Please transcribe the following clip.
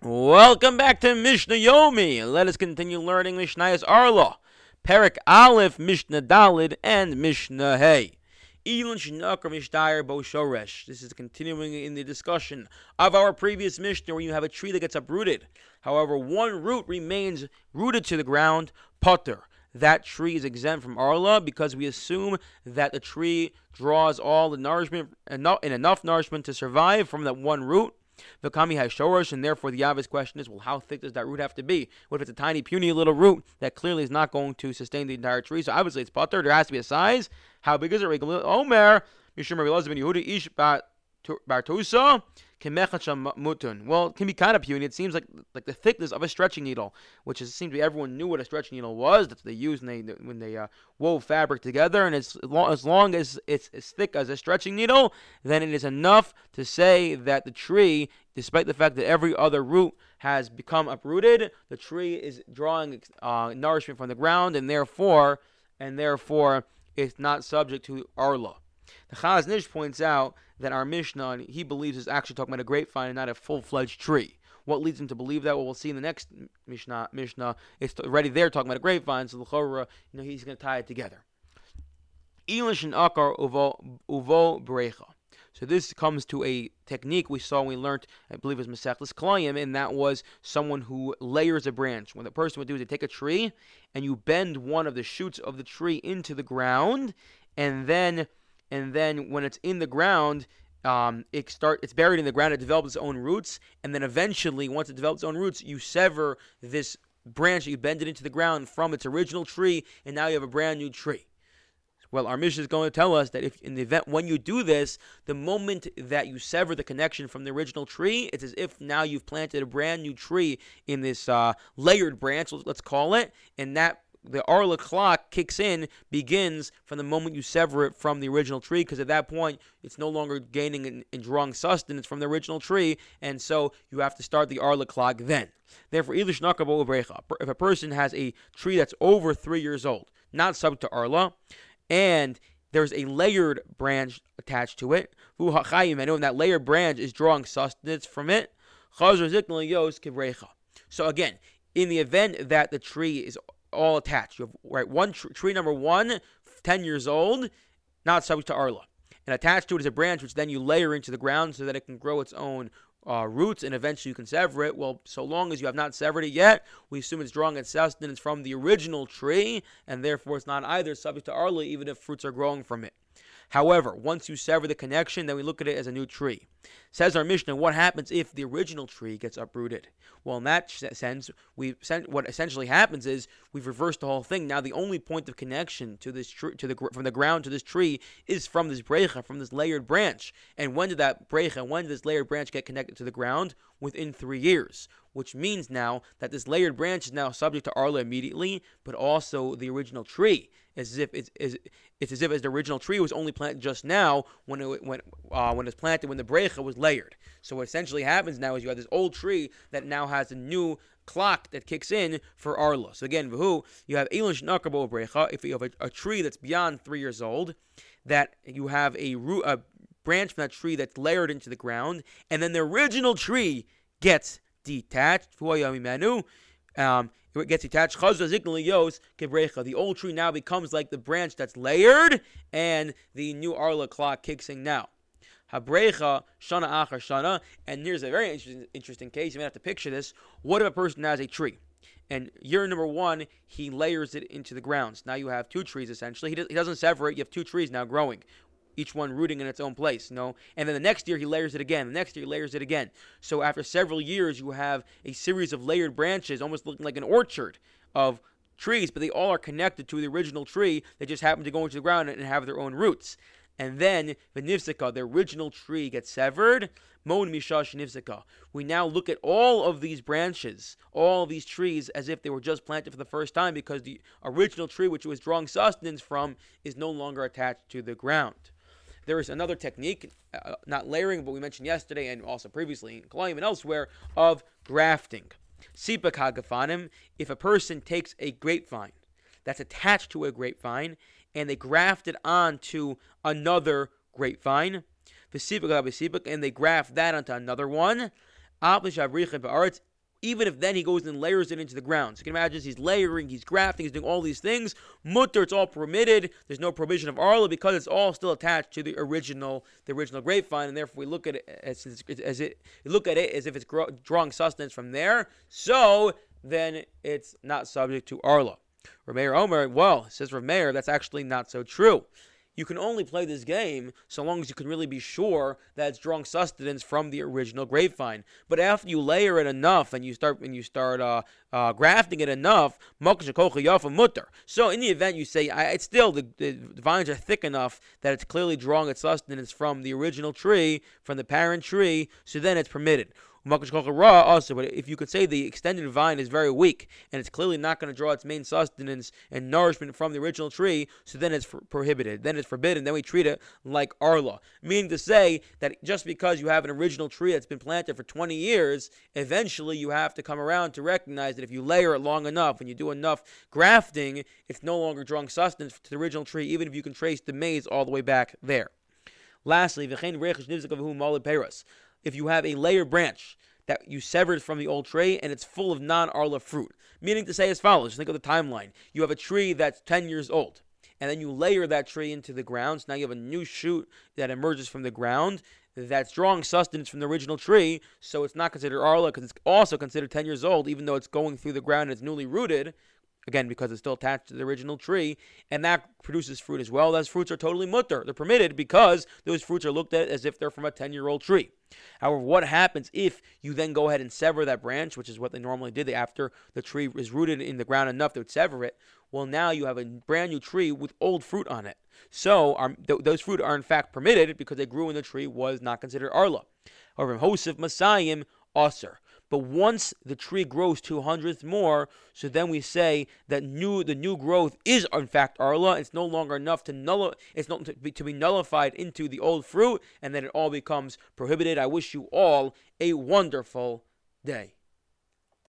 Welcome back to Mishnah Yomi. Let us continue learning Mishnah's Arla, Perik Aleph, Mishnah Dalid, and Mishnah Hey. Elon Shinakar Mishdayer Bo Shoresh. This is continuing in the discussion of our previous Mishnah where you have a tree that gets uprooted. However, one root remains rooted to the ground, Potter. That tree is exempt from Arla because we assume that the tree draws all the nourishment, enough, enough nourishment to survive from that one root the kami has shorish, and therefore the obvious question is, well, how thick does that root have to be? What if it's a tiny, puny little root that clearly is not going to sustain the entire tree? So obviously it's putter. There has to be a size. How big is it? Omer, Mishum Rabbi Yehuda Ish Bartusa mutun. Well, it can be kind of puny. It seems like like the thickness of a stretching needle, which is, it seems to be everyone knew what a stretching needle was. That's what they used when they when they uh, wove fabric together. And as long, as long as it's as thick as a stretching needle, then it is enough to say that the tree, despite the fact that every other root has become uprooted, the tree is drawing uh, nourishment from the ground, and therefore, and therefore, it's not subject to arla. The Chazon Ish points out that our Mishnah, he believes, is actually talking about a grapevine and not a full-fledged tree. What leads him to believe that? Well, we'll see in the next Mishnah. Mishnah, it's already there talking about a grapevine, so the Chorah, you know, he's going to tie it together. Elish and Akar uvo brecha. So this comes to a technique we saw we learned, I believe it was Masechlis Kalayim, and that was someone who layers a branch. What the person would do is they take a tree and you bend one of the shoots of the tree into the ground, and then and then when it's in the ground, um, it start it's buried in the ground. It develops its own roots, and then eventually, once it develops its own roots, you sever this branch, you bend it into the ground from its original tree, and now you have a brand new tree. Well, our mission is going to tell us that if in the event when you do this, the moment that you sever the connection from the original tree, it's as if now you've planted a brand new tree in this uh, layered branch, let's call it, and that the Arla clock kicks in, begins from the moment you sever it from the original tree, because at that point it's no longer gaining and, and drawing sustenance from the original tree, and so you have to start the Arla clock then. Therefore, if a person has a tree that's over three years old, not subject to Arla, and there's a layered branch attached to it, and that layered branch is drawing sustenance from it, so again, in the event that the tree is all attached. You have right one tr- tree number one, 10 years old, not subject to Arla. And attached to it is a branch which then you layer into the ground so that it can grow its own uh, roots and eventually you can sever it. Well, so long as you have not severed it yet, we assume it's drawing its sustenance from the original tree and therefore it's not either subject to Arla even if fruits are growing from it. However, once you sever the connection, then we look at it as a new tree. Says our Mishnah, what happens if the original tree gets uprooted? Well, in that sense, we what essentially happens is we've reversed the whole thing. Now, the only point of connection to this tree, to the from the ground to this tree, is from this brecha, from this layered branch. And when did that brecha, when did this layered branch get connected to the ground? Within three years which means now that this layered branch is now subject to Arla immediately, but also the original tree. As if it's, it's as if as the original tree was only planted just now when it when uh, when it's planted when the brecha was layered. So what essentially happens now is you have this old tree that now has a new clock that kicks in for Arla. So again, who you have Elon Shnakabo brecha. If you have a, a, tree that's beyond three years old, that you have a root a branch from that tree that's layered into the ground, and then the original tree gets detached. Um, it gets detached. The old tree now becomes like the branch that's layered, and the new Arla clock kicks in now. Habrecha shana achar shana. And here's a very interesting, interesting case. You may have to picture this. What if a person has a tree? And year number one, he layers it into the grounds. Now you have two trees essentially. He, does, he doesn't sever it. You have two trees now growing each one rooting in its own place, you know. And then the next year he layers it again. The next year he layers it again. So after several years, you have a series of layered branches, almost looking like an orchard of trees, but they all are connected to the original tree. They just happen to go into the ground and have their own roots. And then the nifsika, the original tree, gets severed. Mon mishash nifsika. We now look at all of these branches, all these trees, as if they were just planted for the first time, because the original tree, which it was drawing sustenance from, is no longer attached to the ground. There is another technique, uh, not layering, but we mentioned yesterday and also previously in Kalayim and elsewhere, of grafting. Sipak hagafanim, if a person takes a grapevine that's attached to a grapevine and they graft it onto another grapevine, and they graft that onto another one, even if then he goes and layers it into the ground. So you can imagine he's layering, he's grafting, he's doing all these things. Mutter, it's all permitted. There's no provision of arla because it's all still attached to the original, the original grapevine, and therefore we look at it as, as it look at it as if it's drawing sustenance from there. So then it's not subject to arla. Rameir Omer, well, says Rameir, that's actually not so true you can only play this game so long as you can really be sure that it's drawing sustenance from the original grapevine. But after you layer it enough and you start and you start uh, uh, grafting it enough, mutter. So in the event you say I, it's still the, the vines are thick enough that it's clearly drawing its sustenance from the original tree, from the parent tree, so then it's permitted also, but if you could say the extended vine is very weak and it's clearly not going to draw its main sustenance and nourishment from the original tree, so then it's prohibited. Then it's forbidden. Then we treat it like arla, meaning to say that just because you have an original tree that's been planted for 20 years, eventually you have to come around to recognize that if you layer it long enough and you do enough grafting, it's no longer drawing sustenance to the original tree, even if you can trace the maze all the way back there. Lastly, if you have a layer branch that you severed from the old tree and it's full of non arla fruit. Meaning to say as follows think of the timeline. You have a tree that's 10 years old, and then you layer that tree into the ground. So now you have a new shoot that emerges from the ground that's drawing sustenance from the original tree. So it's not considered arla because it's also considered 10 years old, even though it's going through the ground and it's newly rooted again because it's still attached to the original tree, and that produces fruit as well. Those fruits are totally mutter. They're permitted because those fruits are looked at as if they're from a 10 year old tree. However, what happens if you then go ahead and sever that branch, which is what they normally did after the tree is rooted in the ground enough they would sever it? Well, now you have a brand new tree with old fruit on it. So um, th- those fruit are in fact permitted because they grew when the tree was not considered arla. However, Hosef Masayim Aser. But once the tree grows two hundredths more, so then we say that new the new growth is in fact arla. It's no longer enough to null it's not to be, to be nullified into the old fruit, and then it all becomes prohibited. I wish you all a wonderful day.